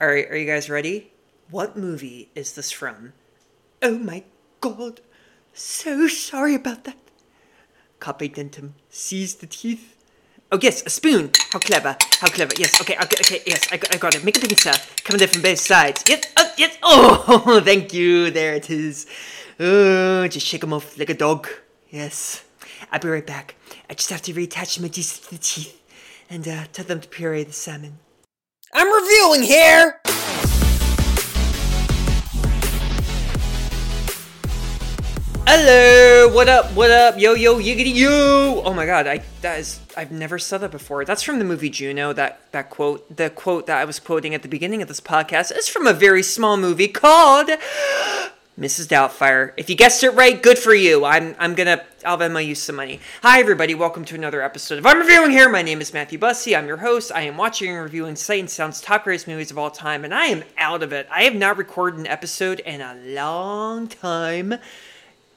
All right, are you guys ready? What movie is this from? Oh my god. So sorry about that. Carpe dentum. Seize the teeth. Oh yes, a spoon. How clever. How clever. Yes. Okay. Okay. okay yes. I got, I got it. Make a pincer. Coming in from both sides. Yes. Oh yes. Oh, thank you. There it is. Oh, just shake them off like a dog. Yes. I'll be right back. I just have to reattach my teeth to the teeth and uh, tell them to puree the salmon. I'm reviewing here! Hello, what up? What up? Yo, yo, yiggity, yo! Oh my god, I that is I've never said that before. That's from the movie Juno. That that quote, the quote that I was quoting at the beginning of this podcast, is from a very small movie called Mrs. Doubtfire. If you guessed it right, good for you. I'm I'm gonna I'll Venmo you some money. Hi everybody, welcome to another episode of I'm Reviewing Here. My name is Matthew Bussey. I'm your host. I am watching and reviewing Sight and Sound's top greatest movies of all time, and I am out of it. I have not recorded an episode in a long time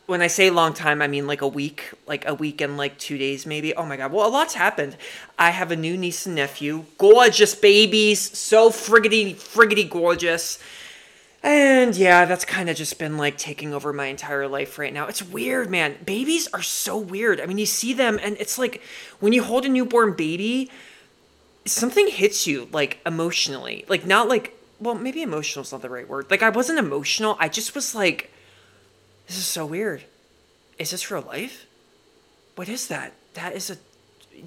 when I say long time, I mean like a week, like a week and like two days, maybe. Oh my god, well, a lot's happened. I have a new niece and nephew, gorgeous babies, so friggity, friggity gorgeous. And yeah, that's kind of just been like taking over my entire life right now. It's weird, man. Babies are so weird. I mean, you see them, and it's like when you hold a newborn baby, something hits you like emotionally. Like, not like, well, maybe emotional is not the right word. Like, I wasn't emotional. I just was like, this is so weird. Is this real life? What is that? That is a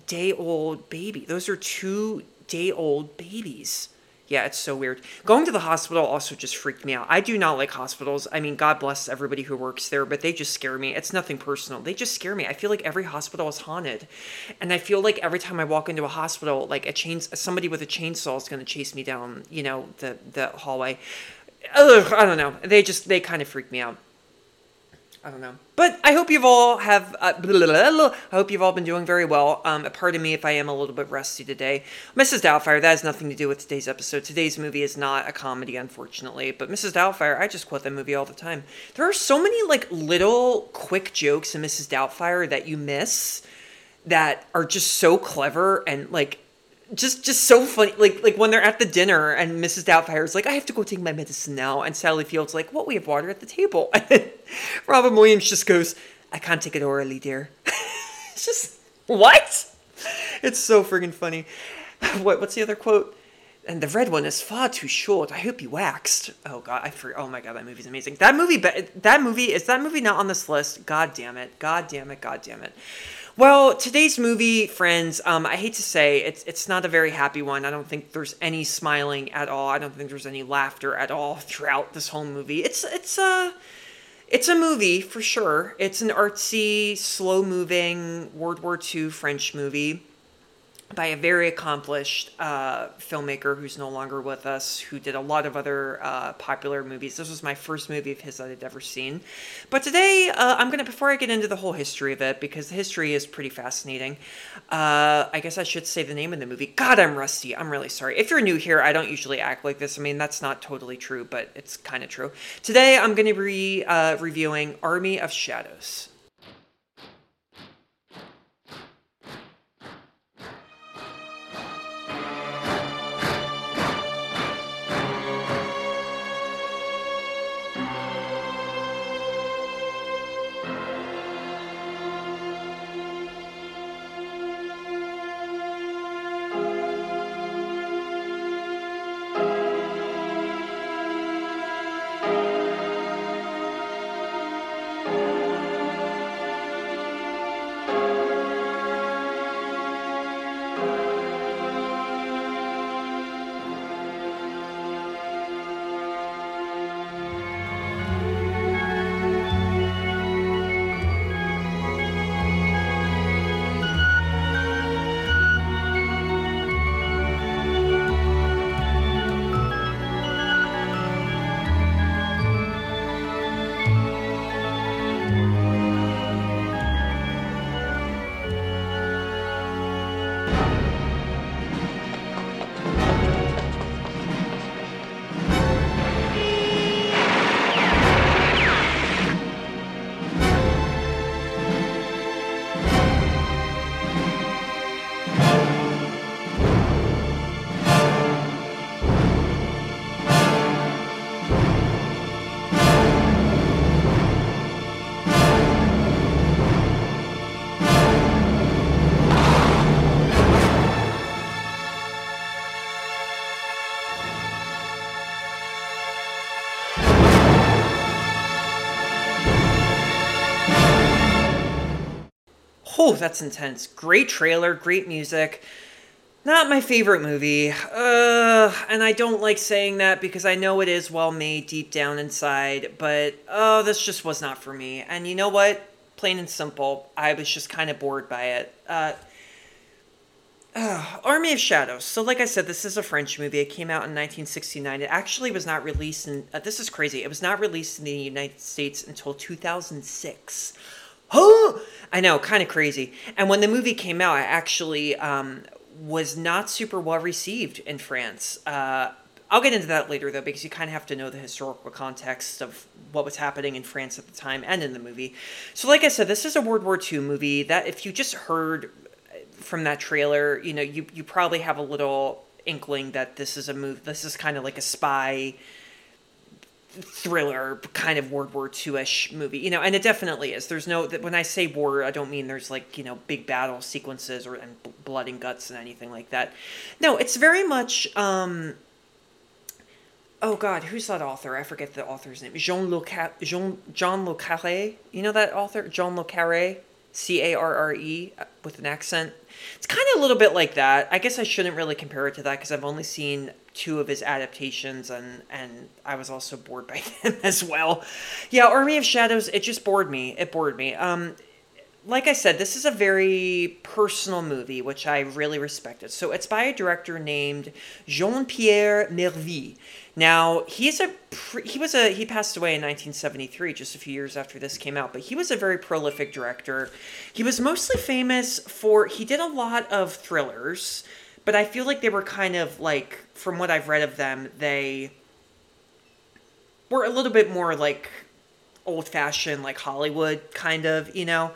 day old baby. Those are two day old babies. Yeah, it's so weird. Going to the hospital also just freaked me out. I do not like hospitals. I mean, God bless everybody who works there, but they just scare me. It's nothing personal. They just scare me. I feel like every hospital is haunted. And I feel like every time I walk into a hospital, like a chains somebody with a chainsaw is going to chase me down, you know, the the hallway. Ugh, I don't know. They just they kind of freak me out. I don't know. But I hope you've all have. Uh, blah, blah, blah, I hope you've all been doing very well. Um, pardon me if I am a little bit rusty today. Mrs. Doubtfire. That has nothing to do with today's episode. Today's movie is not a comedy, unfortunately. But Mrs. Doubtfire, I just quote that movie all the time. There are so many like little quick jokes in Mrs. Doubtfire that you miss that are just so clever and like just just so funny like like when they're at the dinner and mrs doubtfire is like i have to go take my medicine now and sally fields like what we have water at the table and robin williams just goes i can't take it orally dear it's just what it's so friggin' funny what what's the other quote and the red one is far too short. I hope you waxed. Oh god, I forgot. Oh my god, that movie's amazing. That movie, that movie is that movie not on this list? God damn it! God damn it! God damn it! Well, today's movie, friends, um, I hate to say it's it's not a very happy one. I don't think there's any smiling at all. I don't think there's any laughter at all throughout this whole movie. It's it's a it's a movie for sure. It's an artsy, slow moving World War II French movie by a very accomplished uh, filmmaker who's no longer with us, who did a lot of other uh, popular movies. This was my first movie of his that I'd ever seen. But today, uh, I'm going to, before I get into the whole history of it, because the history is pretty fascinating, uh, I guess I should say the name of the movie. God, I'm rusty. I'm really sorry. If you're new here, I don't usually act like this. I mean, that's not totally true, but it's kind of true. Today, I'm going to be uh, reviewing Army of Shadows. Oh, that's intense. Great trailer, great music. Not my favorite movie. Uh, and I don't like saying that because I know it is well made deep down inside, but oh, this just was not for me. And you know what? Plain and simple, I was just kind of bored by it. Uh, uh, Army of Shadows. So, like I said, this is a French movie. It came out in 1969. It actually was not released in. Uh, this is crazy. It was not released in the United States until 2006. Oh, I know, kind of crazy. And when the movie came out, I actually um, was not super well received in France. Uh, I'll get into that later, though, because you kind of have to know the historical context of what was happening in France at the time and in the movie. So, like I said, this is a World War II movie that if you just heard from that trailer, you know, you, you probably have a little inkling that this is a move. This is kind of like a spy thriller kind of World War II-ish movie, you know, and it definitely is. There's no when I say war, I don't mean there's like you know big battle sequences or and blood and guts and anything like that. No, it's very much. um Oh God, who's that author? I forget the author's name. Jean Le Jean John Le Carre. You know that author, John Le Carre, C A R R E, uh, with an accent. It's kind of a little bit like that. I guess I shouldn't really compare it to that because I've only seen two of his adaptations and and I was also bored by them as well. Yeah, Army of Shadows, it just bored me. It bored me. Um like I said, this is a very personal movie, which I really respected. So it's by a director named Jean-Pierre Melville. Now he's a he was a he passed away in 1973, just a few years after this came out. But he was a very prolific director. He was mostly famous for he did a lot of thrillers, but I feel like they were kind of like from what I've read of them, they were a little bit more like old fashioned, like Hollywood kind of, you know.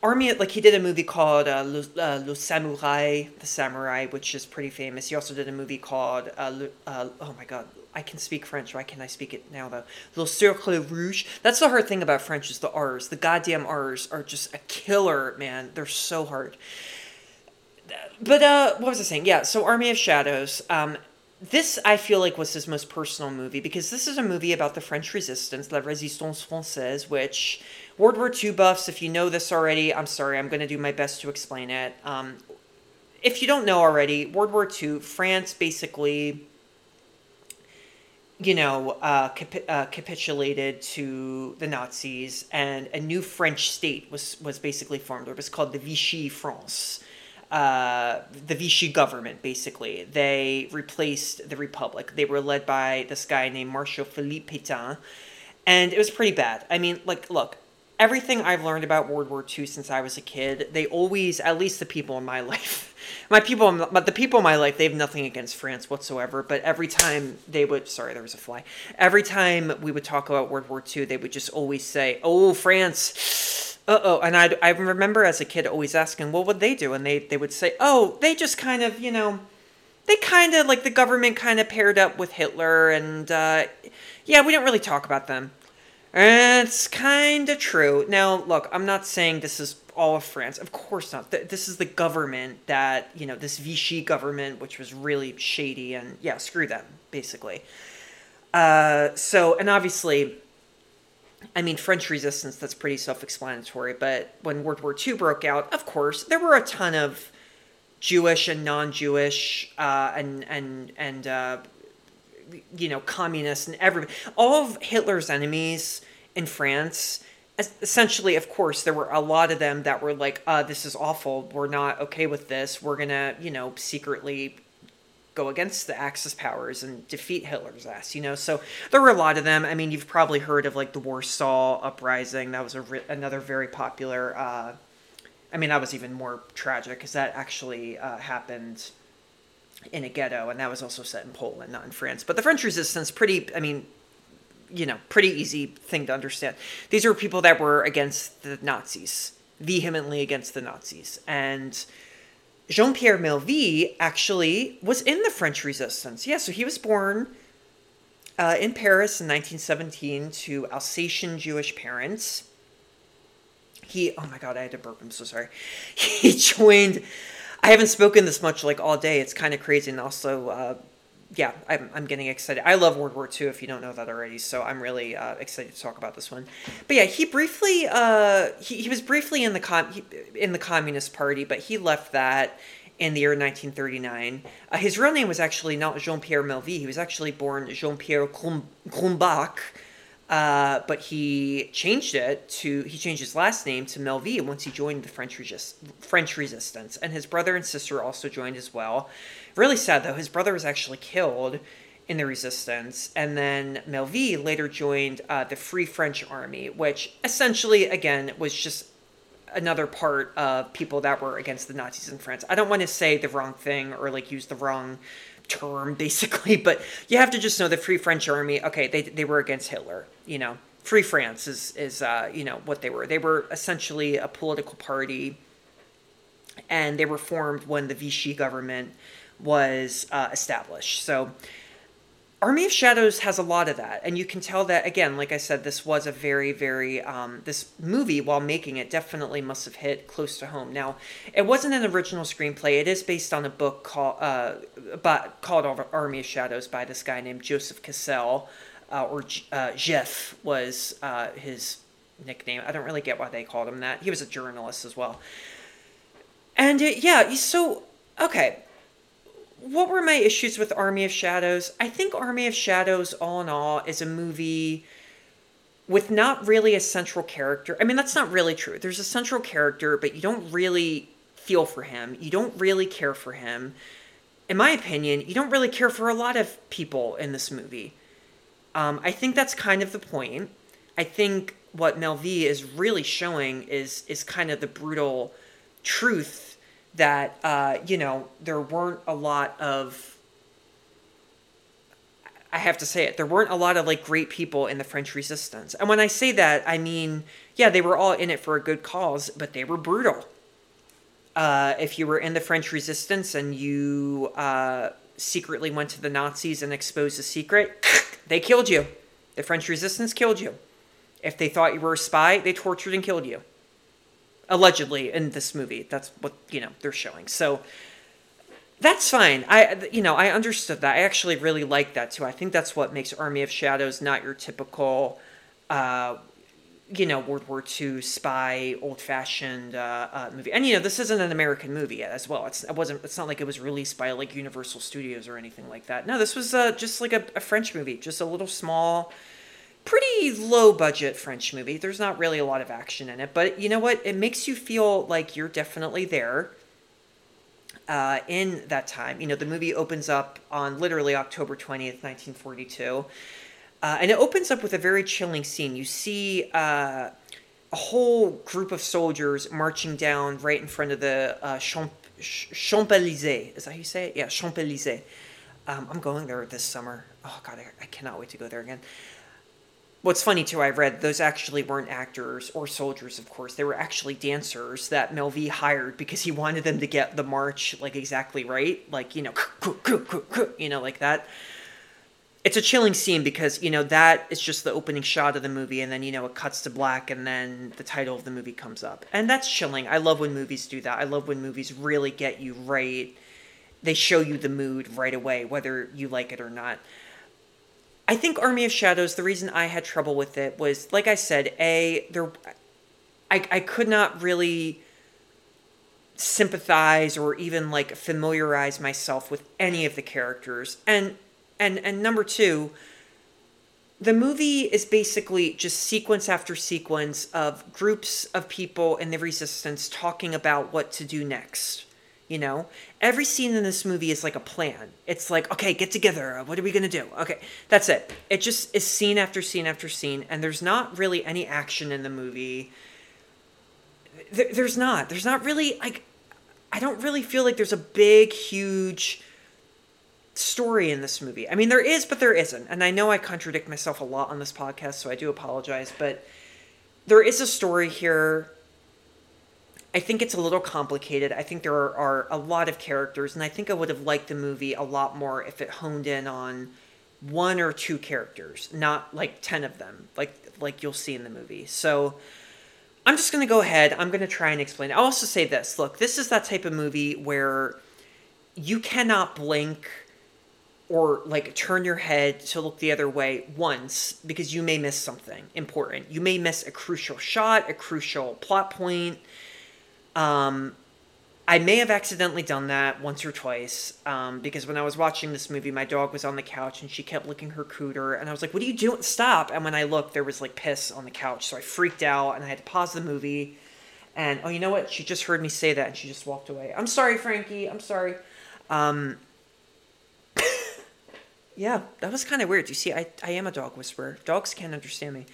Army, like he did a movie called uh, Le, uh, Le, Samurai, The Samurai, which is pretty famous. He also did a movie called, uh, Le, uh, oh my god, I can speak French. Why can't I speak it now though? Le Cercle Rouge. That's the hard thing about French is the R's. The goddamn R's are just a killer, man. They're so hard. But uh, what was I saying? Yeah, so Army of Shadows. Um, this I feel like was his most personal movie because this is a movie about the French Resistance, La Résistance Française, which World War II buffs. If you know this already, I'm sorry, I'm going to do my best to explain it. Um, if you don't know already, World War II, France basically, you know, uh, capi- uh, capitulated to the Nazis, and a new French state was was basically formed. It was called the Vichy France uh, the Vichy government, basically. They replaced the Republic. They were led by this guy named Marshal Philippe Pétain. And it was pretty bad. I mean, like, look, everything I've learned about World War II since I was a kid, they always, at least the people in my life, my people, but the people in my life, they have nothing against France whatsoever. But every time they would, sorry, there was a fly. Every time we would talk about World War II, they would just always say, "Oh, France." Uh oh. And I, I remember as a kid always asking, what would they do? And they, they would say, oh, they just kind of, you know, they kind of, like the government kind of paired up with Hitler. And uh, yeah, we don't really talk about them. It's kind of true. Now, look, I'm not saying this is all of France. Of course not. This is the government that, you know, this Vichy government, which was really shady. And yeah, screw them, basically. Uh, so, and obviously, I mean, French resistance, that's pretty self explanatory. But when World War II broke out, of course, there were a ton of Jewish and non Jewish uh, and, and, and, uh, you know, communists and everybody. All of Hitler's enemies in France, essentially, of course, there were a lot of them that were like, uh, this is awful. We're not okay with this. We're going to, you know, secretly go against the Axis powers and defeat Hitler's ass, you know? So there were a lot of them. I mean, you've probably heard of like the Warsaw Uprising. That was a another very popular. Uh, I mean, that was even more tragic because that actually uh, happened in a ghetto, and that was also set in Poland, not in France. But the French Resistance, pretty. I mean, you know, pretty easy thing to understand. These were people that were against the Nazis, vehemently against the Nazis, and Jean Pierre Melville actually was in the French Resistance. Yeah, so he was born uh, in Paris in 1917 to Alsatian Jewish parents. He, oh my God, I had to burp. I'm so sorry. He joined. I haven't spoken this much like all day. It's kind of crazy, and also uh, yeah, I'm, I'm getting excited. I love World War II, if you don't know that already, so I'm really uh, excited to talk about this one. But yeah, he briefly, uh, he, he was briefly in the com- he, in the Communist Party, but he left that in the year 1939. Uh, his real name was actually not Jean Pierre Melville. He was actually born Jean Pierre Grumbach, uh, but he changed it to he changed his last name to Melville once he joined the French resist, French resistance, and his brother and sister also joined as well. Really sad though, his brother was actually killed in the resistance, and then Melville later joined uh, the Free French Army, which essentially again was just another part of people that were against the Nazis in France. I don't want to say the wrong thing or like use the wrong term basically, but you have to just know the Free French Army. Okay, they they were against Hitler. You know, Free France is is uh, you know what they were. They were essentially a political party, and they were formed when the Vichy government was uh, established. So Army of Shadows has a lot of that, and you can tell that again. Like I said, this was a very, very um, this movie while making it definitely must have hit close to home. Now, it wasn't an original screenplay. It is based on a book called uh, but called Army of Shadows by this guy named Joseph Kessel, uh, or uh, Jeff was uh, his nickname. I don't really get why they called him that. He was a journalist as well. And it, yeah, so okay, what were my issues with Army of Shadows? I think Army of Shadows, all in all, is a movie with not really a central character. I mean, that's not really true. There's a central character, but you don't really feel for him. You don't really care for him. In my opinion, you don't really care for a lot of people in this movie. Um, I think that's kind of the point. I think what Melville is really showing is is kind of the brutal truth that uh, you know there weren't a lot of I have to say it. There weren't a lot of like great people in the French Resistance. And when I say that, I mean, yeah, they were all in it for a good cause, but they were brutal. Uh, if you were in the French Resistance and you uh, secretly went to the Nazis and exposed a secret, they killed you. The French Resistance killed you. If they thought you were a spy, they tortured and killed you allegedly in this movie. That's what you know they're showing. So that's fine. I you know I understood that. I actually really like that too. I think that's what makes Army of Shadows not your typical. Uh, you know, World War II spy, old-fashioned uh, uh, movie, and you know, this isn't an American movie as well. It's it wasn't. It's not like it was released by like Universal Studios or anything like that. No, this was uh, just like a, a French movie, just a little small, pretty low budget French movie. There's not really a lot of action in it, but you know what? It makes you feel like you're definitely there uh, in that time. You know, the movie opens up on literally October 20th, 1942. Uh, and it opens up with a very chilling scene. You see uh, a whole group of soldiers marching down right in front of the uh, Champ- Champs Elysees. Is that how you say it? Yeah, Champs Elysees. Um, I'm going there this summer. Oh, God, I, I cannot wait to go there again what's funny too, I read those actually weren't actors or soldiers, of course. They were actually dancers that Melville hired because he wanted them to get the march like exactly right, like you know, you know, like that. It's a chilling scene because you know that is just the opening shot of the movie, and then you know it cuts to black, and then the title of the movie comes up, and that's chilling. I love when movies do that. I love when movies really get you right. They show you the mood right away, whether you like it or not. I think Army of Shadows, the reason I had trouble with it was, like I said, A, there I, I could not really sympathize or even like familiarize myself with any of the characters. And and and number two, the movie is basically just sequence after sequence of groups of people in the resistance talking about what to do next you know? Every scene in this movie is like a plan. It's like okay get together. What are we gonna do? Okay that's it. It just is scene after scene after scene and there's not really any action in the movie. There, there's not. There's not really like i don't really feel like there's a big huge story in this movie i mean there is but there isn't and i know i contradict myself a lot on this podcast so i do apologize but there is a story here I think it's a little complicated. I think there are, are, a lot of characters, and I think I would have liked the movie a lot more if it honed in on one or two characters, not like ten of them, like like you'll see in the movie. So I'm just gonna go ahead. I'm gonna try and explain. I'll also say this: look, this is that type of movie where you cannot blink or like turn your head to look the other way once because you may miss something important. You may miss a crucial shot, a crucial plot point. Um, I may have accidentally done that once or twice um, because when I was watching this movie, my dog was on the couch and she kept licking her cooter, and I was like, "What are you doing? Stop!" And when I looked, there was like piss on the couch, so I freaked out and I had to pause the movie. And oh, you know what? She just heard me say that and she just walked away. I'm sorry, Frankie. I'm sorry. Um, yeah, that was kind of weird. You see, I, I am a dog whisperer. Dogs can't understand me.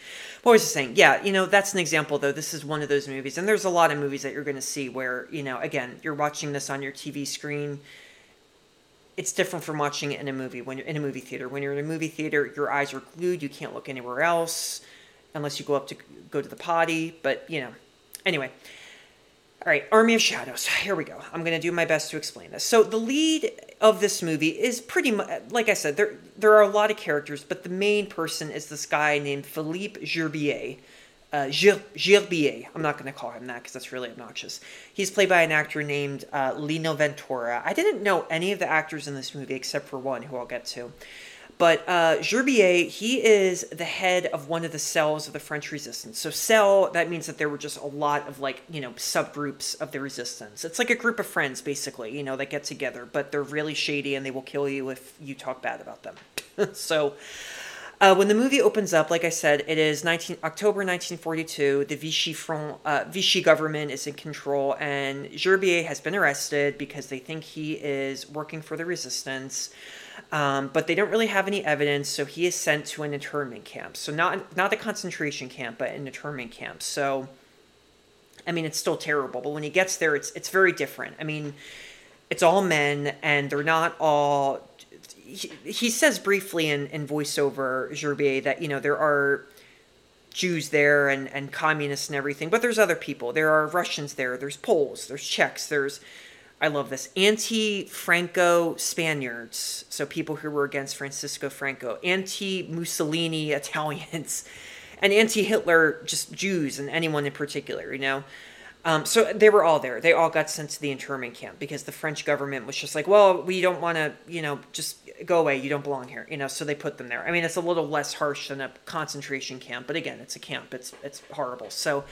What was I saying? Yeah, you know, that's an example, though. This is one of those movies. And there's a lot of movies that you're going to see where, you know, again, you're watching this on your TV screen. It's different from watching it in a movie when you're in a movie theater. When you're in a movie theater, your eyes are glued. You can't look anywhere else unless you go up to go to the potty. But, you know, anyway. All right, Army of Shadows. Here we go. I'm going to do my best to explain this. So the lead of this movie is pretty much like I said there there are a lot of characters, but the main person is this guy named Philippe Gerbier. Uh, Gerbier. I'm not going to call him that because that's really obnoxious. He's played by an actor named uh, Lino Ventura. I didn't know any of the actors in this movie except for one, who I'll get to. But uh, Gerbier, he is the head of one of the cells of the French resistance. So cell, that means that there were just a lot of like, you know, subgroups of the resistance. It's like a group of friends, basically, you know, that get together, but they're really shady and they will kill you if you talk bad about them. so uh, when the movie opens up, like I said, it is 19, October 1942. The Vichy Front, uh, Vichy government is in control, and Gerbier has been arrested because they think he is working for the resistance. Um, but they don't really have any evidence, so he is sent to an internment camp. So not not a concentration camp, but an internment camp. So, I mean, it's still terrible, but when he gets there, it's it's very different. I mean, it's all men, and they're not all. He, he says briefly in, in voiceover Gerbier that you know there are Jews there and and communists and everything, but there's other people. There are Russians there. There's Poles. There's Czechs. There's I love this. Anti Franco Spaniards, so people who were against Francisco Franco, anti Mussolini Italians, and anti Hitler just Jews and anyone in particular, you know? Um, so they were all there. They all got sent to the internment camp because the French government was just like, well, we don't want to, you know, just go away. You don't belong here, you know. So they put them there. I mean, it's a little less harsh than a concentration camp, but again, it's a camp. It's it's horrible. So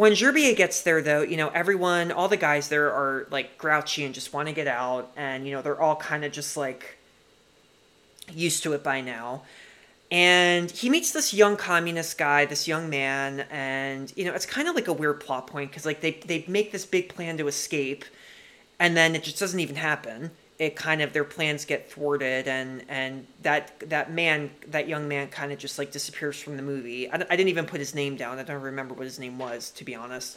when Gerbier gets there, though, you know, everyone, all the guys there are like grouchy and just want to get out. And, you know, they're all kind of just like used to it by now. And he meets this young communist guy, this young man, and you know it's kind of like a weird plot point because like they they make this big plan to escape, and then it just doesn't even happen it kind of their plans get thwarted and and that that man that young man kind of just like disappears from the movie. I, I didn't even put his name down. I don't remember what his name was to be honest.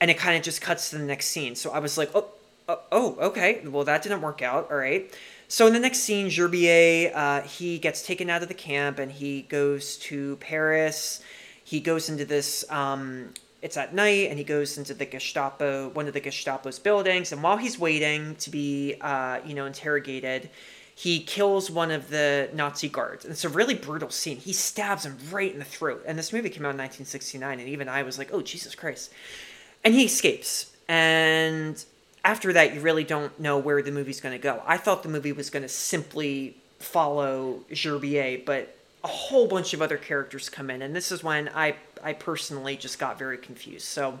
And it kind of just cuts to the next scene. So i was like oh oh, oh okay. Well that didn't work out. All right. So in the next scene gerbier uh, he gets taken out of the camp and he goes to paris. He goes into this um, it's at night and he goes into the Gestapo, one of the Gestapo's buildings, and while he's waiting to be, uh, you know, interrogated, he kills one of the Nazi guards. And it's a really brutal scene. He stabs him right in the throat. And this movie came out in 1969, and even I was like, oh, Jesus Christ. And he escapes. And after that, you really don't know where the movie's going to go. I thought the movie was going to simply follow Gerbier, but a whole bunch of other characters come in, and this is when I I personally just got very confused. So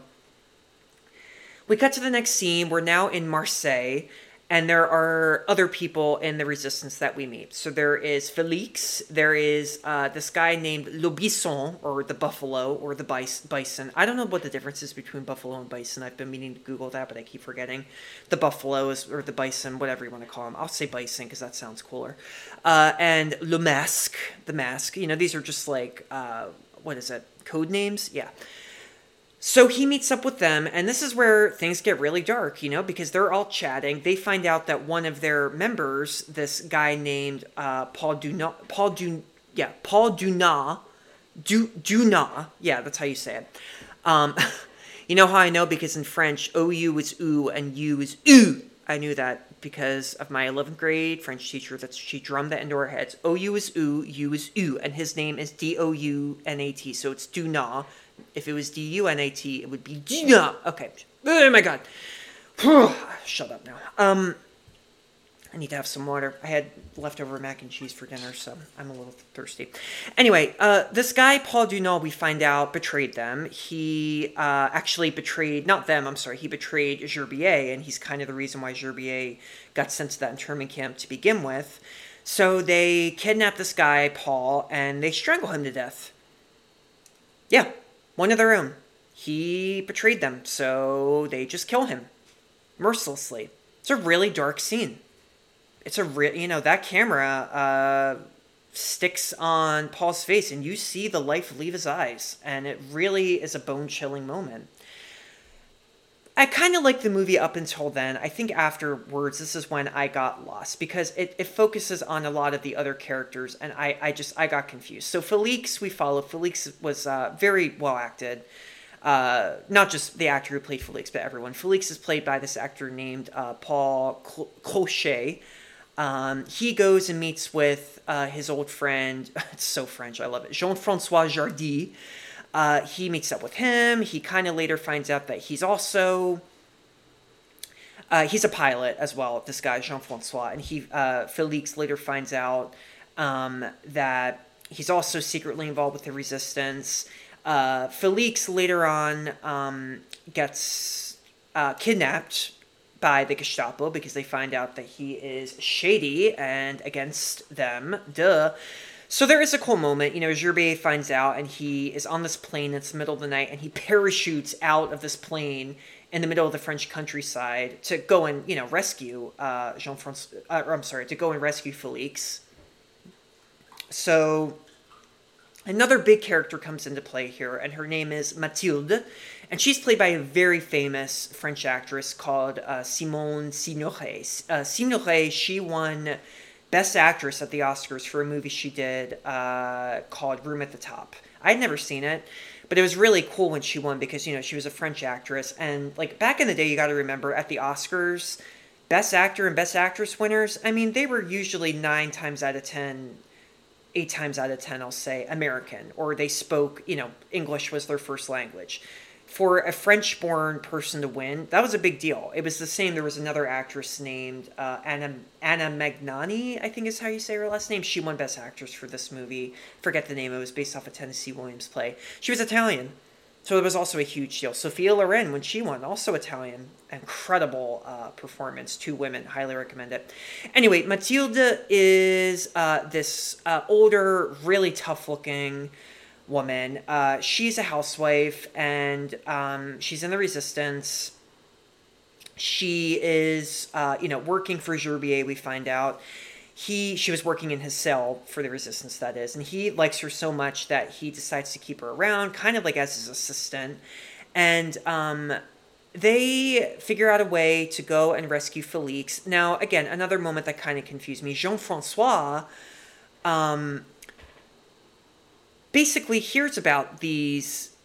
we cut to the next scene. We're now in Marseille, and there are other people in the resistance that we meet. So there is Felix, there is uh, this guy named Le Bison, or the buffalo, or the bison. I don't know what the difference is between buffalo and bison. I've been meaning to Google that, but I keep forgetting. The buffalo is, or the bison, whatever you want to call him. I'll say bison because that sounds cooler. Uh, and Le Masque, the mask. You know, these are just like, uh, what is it? Code names? Yeah. So he meets up with them, and this is where things get really dark, you know, because they're all chatting. They find out that one of their members, this guy named uh, Paul Duna, Paul Dun, yeah, Paul Duna, Du, Duna, yeah, that's how you say it. Um, you know how I know? Because in French, OU is OU and U is OU. I knew that because of my 11th grade French teacher that she drummed that into our heads. OU is OU, U is OU, and his name is D O U N A T, so it's Duna if it was D U N A T, it would be Gina. Okay. Oh my god. Shut up now. Um. I need to have some water. I had leftover mac and cheese for dinner, so I'm a little thirsty. Anyway, uh, this guy, Paul Dunal, we find out betrayed them. He uh, actually betrayed, not them, I'm sorry, he betrayed Gerbier, and he's kind of the reason why Gerbier got sent to that internment camp to begin with. So they kidnap this guy, Paul, and they strangle him to death. Yeah, one of their own. He betrayed them, so they just kill him mercilessly. It's a really dark scene it's a real you know that camera uh, sticks on Paul's face and you see the life leave his eyes and it really is a bone chilling moment. I kind of like the movie up until then. I think afterwards, this is when I got lost because it, it focuses on a lot of the other characters, and I, I just I got confused. So Felix, we follow. Felix was uh, very well acted. Uh, not just the actor who played Felix, but everyone. Felix is played by this actor named uh, Paul Crauchet, um, he goes and meets with uh, his old friend. It's so French. I love it. Jean Francois Jardie. Uh, he meets up with him. He kind of later finds out that he's also. Uh, he's a pilot as well, this guy, Jean Francois. And he, uh, Felix later finds out um, that he's also secretly involved with the resistance. Uh, Felix later on um, gets uh, kidnapped by the Gestapo because they find out that he is shady and against them. Duh. So there is a cool moment. You know, Gerbier finds out and he is on this plane. It's the middle of the night and he parachutes out of this plane in the middle of the French countryside to go and, you know, rescue uh, Jean Francois, uh, I'm sorry, to go and rescue Felix. So another big character comes into play here and her name is Mathilde and she's played by a very famous French actress called uh, Simone Signoret. Uh, Signoret, she won Best Actress at the Oscars for a movie she did uh, called Room at the Top. I'd never seen it, but it was really cool when she won because you know she was a French actress, and like back in the day, you got to remember at the Oscars, Best Actor and Best Actress winners. I mean, they were usually nine times out of ten eight times out of 10 I'll say American or they spoke, you know, English was their first language for a French born person to win, that was a big deal. It was the same. There was another actress named uh, Anna Anna Magnani, I think is how you say her last name. She won Best Actress for this movie. Forget the name. It was based off a Tennessee Williams play. She was Italian, so it was also a huge deal. Sophia Loren, when she won, also Italian. Incredible uh, performance. Two women. Highly recommend it. Anyway, Matilda is uh, this uh, older, really tough looking woman. Uh, she's a housewife and um, she's in the resistance. She is, uh, you know, working for Gerbier. We find out he she was working in his cell for the resistance that is and he likes her so much that he decides to keep her around kind of like as his assistant. And um, they figure out a way to go and rescue felix. Now again another moment that kind of confused me. Jean-francois um, basically hears about these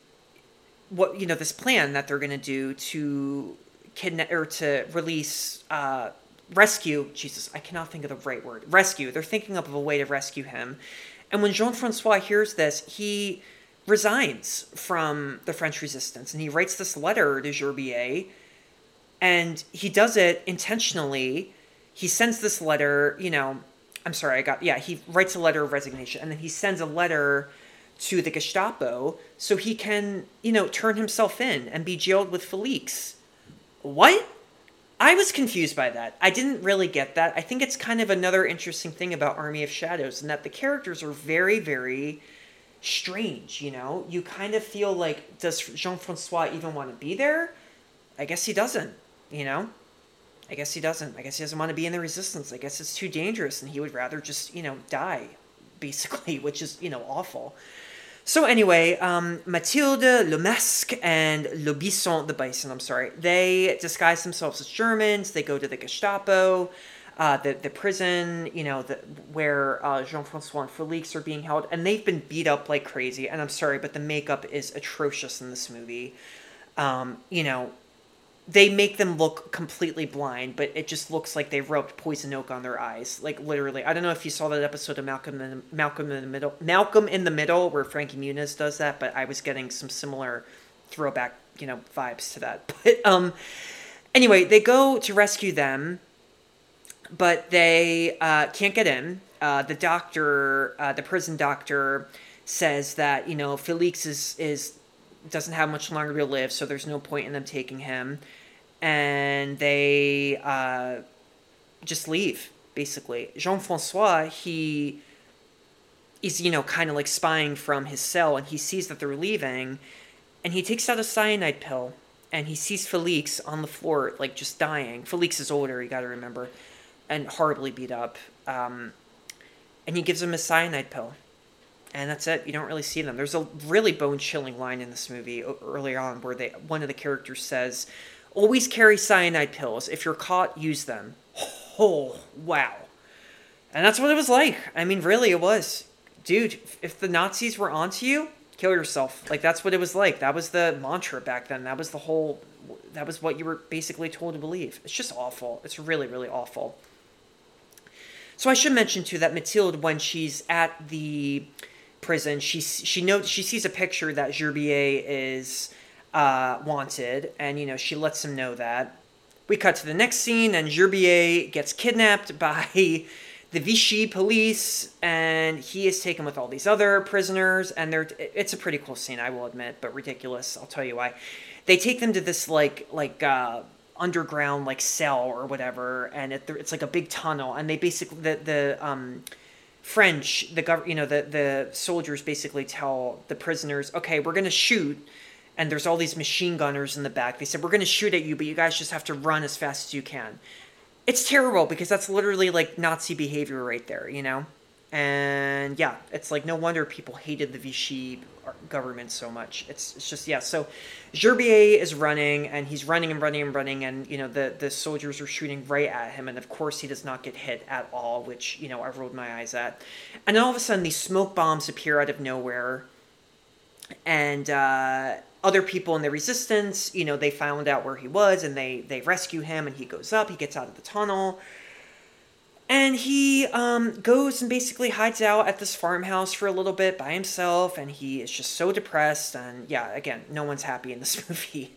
what you know this plan that they're going to do to kidnap or to release uh, rescue jesus i cannot think of the right word rescue they're thinking up of a way to rescue him and when jean-francois hears this he resigns from the french resistance and he writes this letter to gerbier and he does it intentionally he sends this letter you know i'm sorry i got yeah he writes a letter of resignation and then he sends a letter to the Gestapo so he can, you know, turn himself in and be jailed with Felix. What? I was confused by that. I didn't really get that. I think it's kind of another interesting thing about Army of Shadows, and that the characters are very, very strange, you know? You kind of feel like, does Jean Francois even want to be there? I guess he doesn't, you know? I guess he doesn't. I guess he doesn't want to be in the resistance. I guess it's too dangerous, and he would rather just, you know, die, basically, which is, you know, awful. So anyway, um, Mathilde, Le Masque, and Le Bison, the Bison, I'm sorry, they disguise themselves as Germans. They go to the Gestapo, uh, the, the prison, you know, the, where uh, Jean-Francois and Felix are being held, and they've been beat up like crazy. And I'm sorry, but the makeup is atrocious in this movie. Um, you know, they make them look completely blind, but it just looks like they rubbed poison oak on their eyes. Like literally, I don't know if you saw that episode of Malcolm in Malcolm in the Middle, Malcolm in the Middle, where Frankie Muniz does that, but I was getting some similar throwback, you know, vibes to that. But um, anyway, they go to rescue them. but they uh, can't get in. Uh, the doctor, uh, the prison doctor, says that you know Felix is is doesn't have much longer to live, so there's no point in them taking him, and they uh, just leave basically. Jean Francois he is you know kind of like spying from his cell, and he sees that they're leaving, and he takes out a cyanide pill, and he sees Felix on the floor like just dying. Felix is older, you got to remember, and horribly beat up. Um, and he gives him a cyanide pill and that's it. You don't really see them. There's a really bone chilling line in this movie early on where they one of the characters says, "Always carry cyanide pills. If you're caught, use them." Oh wow, and that's what it was like. I mean, really, it was, dude. If the Nazis were onto you, kill yourself. Like that's what it was like. That was the mantra back then. That was the whole. That was what you were basically told to believe. It's just awful. It's really, really awful. So I should mention too that Mathilde, when she's at the prison, she she knows she sees a picture that Gerbier is uh, wanted, and you know she lets him know that. We cut to the next scene, and Gerbier gets kidnapped by the Vichy police, and he is taken with all these other prisoners, and they're it's a pretty cool scene, I will admit, but ridiculous. I'll tell you why. They take them to this like like. Uh, underground like cell or whatever and it, it's like a big tunnel and they basically the the um French, the gov- you know, the the soldiers basically tell the prisoners, okay, we're gonna shoot, and there's all these machine gunners in the back. They said we're gonna shoot at you, but you guys just have to run as fast as you can. It's terrible because that's literally like Nazi behavior right there, you know. And yeah, it's like no wonder people hated the Vichy government so much. It's it's just yeah. So Gerbier is running and he's running and running and running and you know the the soldiers are shooting right at him and of course he does not get hit at all, which you know I rolled my eyes at. And then all of a sudden these smoke bombs appear out of nowhere, and uh, other people in the resistance, you know, they found out where he was and they they rescue him and he goes up, he gets out of the tunnel and he um, goes and basically hides out at this farmhouse for a little bit by himself, and he is just so depressed. And yeah, again, no one's happy in this movie.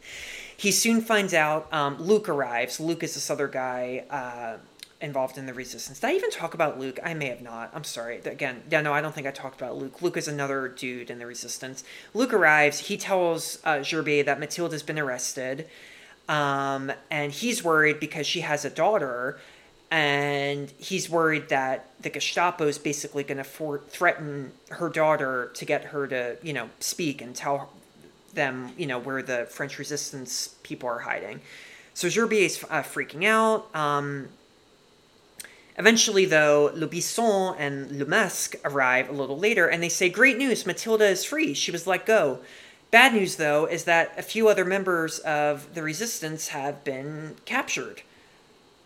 He soon finds out um, Luke arrives. Luke is this other guy uh, involved in the resistance. Did I even talk about Luke? I may have not. I'm sorry. Again, yeah, no, I don't think I talked about Luke. Luke is another dude in the resistance. Luke arrives. He tells uh, Gerbier that Mathilde has been arrested. Um, and he's worried because she has a daughter and he's worried that the Gestapo is basically going to for- threaten her daughter to get her to, you know, speak and tell them, you know, where the French resistance people are hiding. So Gerbier is uh, freaking out. Um, eventually, though, Le Bison and Le Masque arrive a little later, and they say, "Great news! Matilda is free. She was let go." Bad news, though, is that a few other members of the resistance have been captured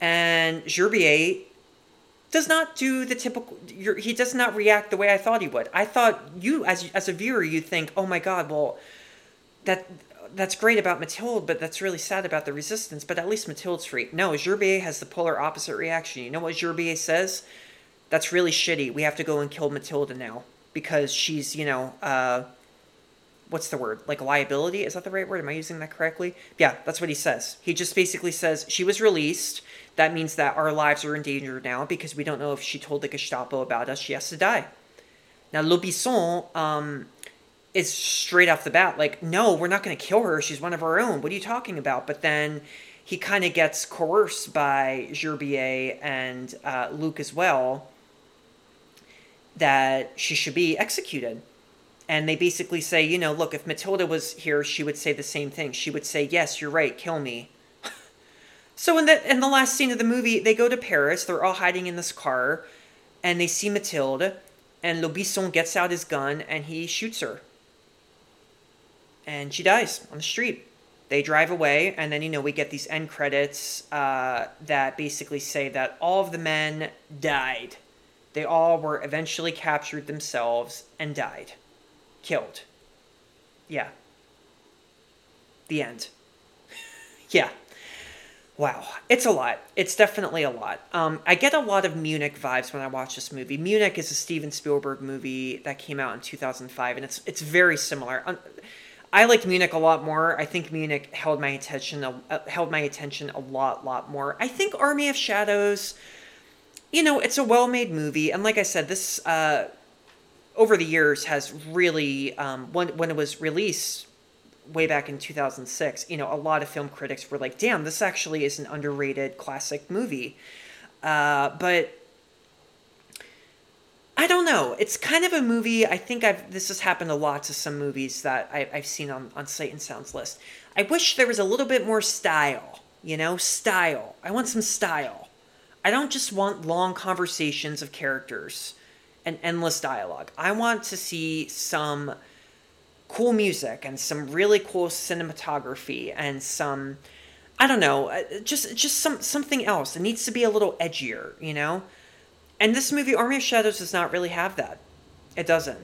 and Gerbier does not do the typical he does not react the way I thought he would. I thought you as as a viewer you'd think, "Oh my god, well that that's great about Mathilde, but that's really sad about the resistance, but at least Mathilde's free." No, Gerbier has the polar opposite reaction. You know what Gerbier says? That's really shitty. We have to go and kill Matilda now because she's, you know, uh what's the word? Like liability? Is that the right word? Am I using that correctly? Yeah, that's what he says. He just basically says she was released that means that our lives are in danger now because we don't know if she told the Gestapo about us. She has to die. Now, Le Bison um, is straight off the bat like, no, we're not going to kill her. She's one of our own. What are you talking about? But then he kind of gets coerced by Gerbier and uh, Luke as well that she should be executed. And they basically say, you know, look, if Matilda was here, she would say the same thing. She would say, yes, you're right, kill me. So in the in the last scene of the movie, they go to Paris. They're all hiding in this car, and they see Matilda, and Le Bison gets out his gun and he shoots her, and she dies on the street. They drive away, and then you know we get these end credits uh, that basically say that all of the men died. They all were eventually captured themselves and died, killed. Yeah. The end. yeah. Wow, it's a lot. It's definitely a lot. Um, I get a lot of Munich vibes when I watch this movie. Munich is a Steven Spielberg movie that came out in 2005, and it's it's very similar. I liked Munich a lot more. I think Munich held my attention uh, held my attention a lot lot more. I think Army of Shadows you know, it's a well-made movie, and like I said, this uh, over the years has really um, when when it was released way back in 2006, you know, a lot of film critics were like, "Damn, this actually is an underrated classic movie." Uh, but I don't know. It's kind of a movie. I think I've this has happened a lot to some movies that I, have seen on on Sight and Sound's list. I wish there was a little bit more style. You know, style. I want some style. I don't just want long conversations of characters and endless dialogue. I want to see some cool music and some really cool cinematography and some I don't know, uh, just just some something else. It needs to be a little edgier, you know? And this movie Army of Shadows does not really have that. It doesn't.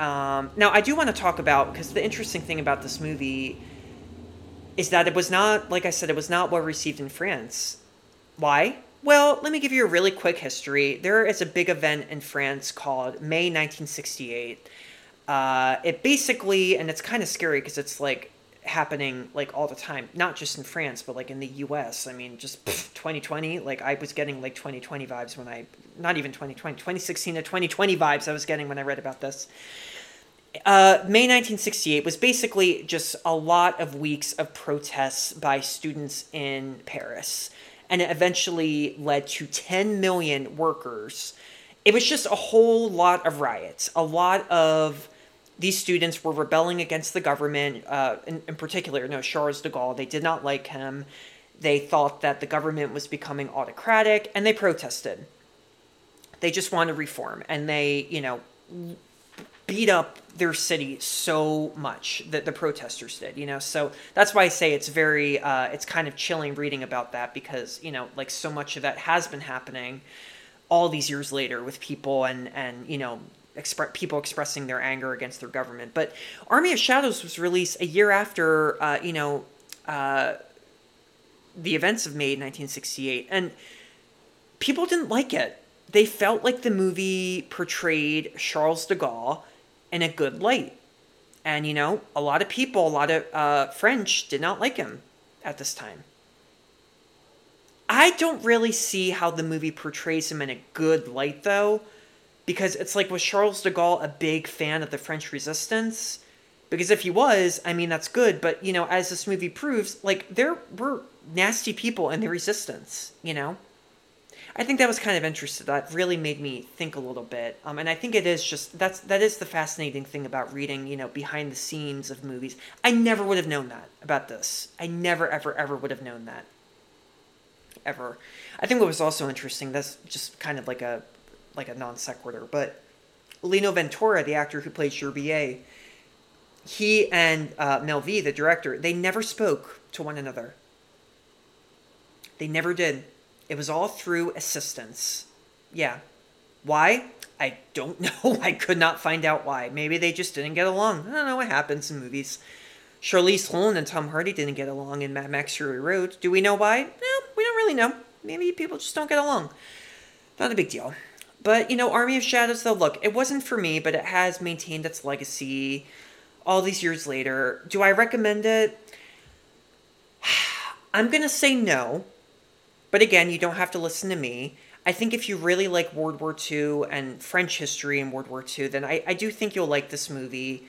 Um, now I do want to talk about because the interesting thing about this movie is that it was not like I said it was not well received in France. Why? Well, let me give you a really quick history. There is a big event in France called May 1968 uh, it basically, and it's kind of scary because it's like happening like all the time, not just in France, but like in the US. I mean, just 2020, like I was getting like 2020 vibes when I, not even 2020, 2016 to 2020 vibes I was getting when I read about this. Uh, May 1968 was basically just a lot of weeks of protests by students in Paris. And it eventually led to 10 million workers. It was just a whole lot of riots, a lot of these students were rebelling against the government, uh, in, in particular, no, Charles de Gaulle. They did not like him. They thought that the government was becoming autocratic, and they protested. They just wanted reform, and they, you know, beat up their city so much that the protesters did, you know. So that's why I say it's very, uh, it's kind of chilling reading about that because, you know, like so much of that has been happening all these years later with people and and you know expre- people expressing their anger against their government. But Army of Shadows was released a year after, uh, you know, uh, the events of May 1968, and people didn't like it. They felt like the movie portrayed Charles de Gaulle in a good light. And, you know, a lot of people, a lot of uh, French did not like him at this time. I don't really see how the movie portrays him in a good light, though because it's like was Charles de Gaulle a big fan of the French Resistance? Because if he was, I mean that's good, but you know, as this movie proves, like there were nasty people in the Resistance, you know. I think that was kind of interesting. That really made me think a little bit. Um, and I think it is just that's that is the fascinating thing about reading, you know, behind the scenes of movies. I never would have known that about this. I never, ever, ever would have known that. Ever. I think what was also interesting. That's just kind of like a like a non sequitur, but Lino Ventura, the actor who played Gerbier, he and uh, Melville, the director, they never spoke to one another. They never did. It was all through assistance. Yeah. Why? I don't know. I could not find out why. Maybe they just didn't get along. I don't know what happens in movies. Charlize Theron and Tom Hardy didn't get along in Mad Max Fury Road. Do we know why? No, we don't really know. Maybe people just don't get along. Not a big deal. But, you know, Army of Shadows, though, look, it wasn't for me, but it has maintained its legacy all these years later. Do I recommend it? I'm going to say no. But again, you don't have to listen to me. I think if you really like World War II and French history and World War II, then I, I do think you'll like this movie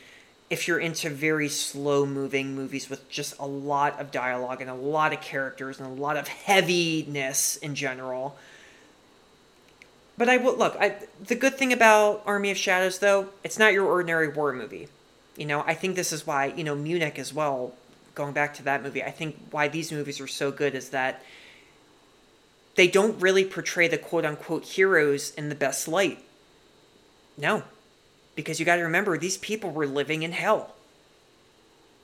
if you're into very slow moving movies with just a lot of dialogue and a lot of characters and a lot of heaviness in general. But I will look. I, the good thing about Army of Shadows, though, it's not your ordinary war movie. You know, I think this is why you know Munich as well. Going back to that movie, I think why these movies are so good is that they don't really portray the quote unquote heroes in the best light. No, because you got to remember these people were living in hell.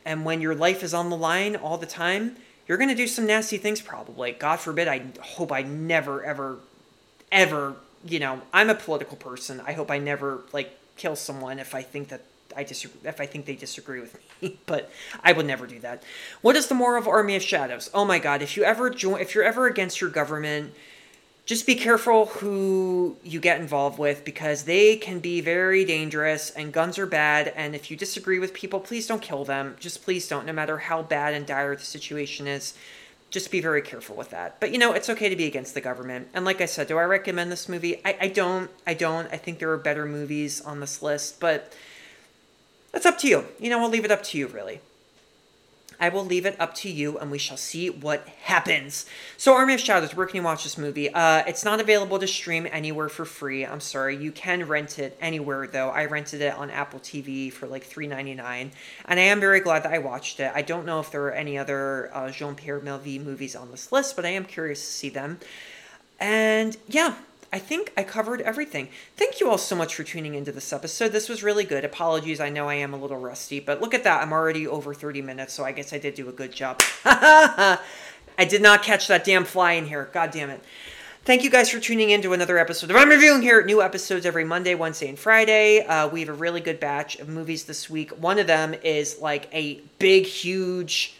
And when your life is on the line all the time, you're going to do some nasty things probably. God forbid, I hope I never, ever, ever you know, I'm a political person. I hope I never like kill someone if I think that I disagree if I think they disagree with me, but I would never do that. What is the moral of Army of Shadows? Oh my god, if you ever join if you're ever against your government, just be careful who you get involved with because they can be very dangerous and guns are bad and if you disagree with people, please don't kill them. Just please don't no matter how bad and dire the situation is just be very careful with that. But you know, it's okay to be against the government. And like I said, do I recommend this movie? I, I don't. I don't. I think there are better movies on this list, but that's up to you. You know, I'll leave it up to you, really. I will leave it up to you and we shall see what happens. So, Army of Shadows, where can you watch this movie? Uh, it's not available to stream anywhere for free. I'm sorry. You can rent it anywhere, though. I rented it on Apple TV for like $3.99. And I am very glad that I watched it. I don't know if there are any other uh, Jean Pierre Melville movies on this list, but I am curious to see them. And yeah, I think I covered everything. Thank you all so much for tuning into this episode. This was really good. Apologies, I know I am a little rusty, but look at that. I'm already over 30 minutes, so I guess I did do a good job. I did not catch that damn fly in here. God damn it. Thank you guys for tuning in to another episode of I'm Reviewing here. New episodes every Monday, Wednesday, and Friday. Uh, we have a really good batch of movies this week. One of them is like a big, huge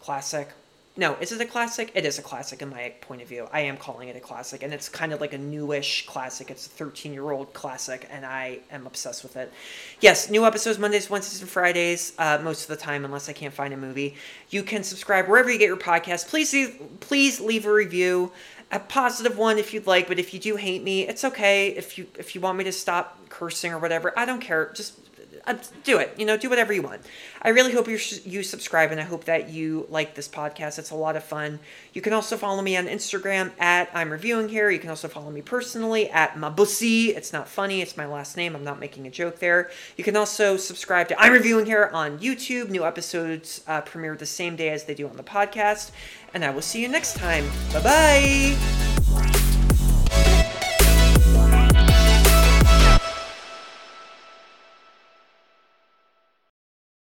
classic no, is it a classic? It is a classic in my point of view. I am calling it a classic, and it's kind of like a newish classic. It's a 13 year old classic, and I am obsessed with it. Yes, new episodes Mondays, Wednesdays, and Fridays, uh, most of the time, unless I can't find a movie. You can subscribe wherever you get your podcast. Please, leave, please leave a review, a positive one if you'd like. But if you do hate me, it's okay. If you if you want me to stop cursing or whatever, I don't care. Just uh, do it. You know, do whatever you want. I really hope you you subscribe, and I hope that you like this podcast. It's a lot of fun. You can also follow me on Instagram at I'm reviewing here. You can also follow me personally at Mabusi. It's not funny. It's my last name. I'm not making a joke there. You can also subscribe to I'm reviewing here on YouTube. New episodes uh, premiere the same day as they do on the podcast. And I will see you next time. Bye bye.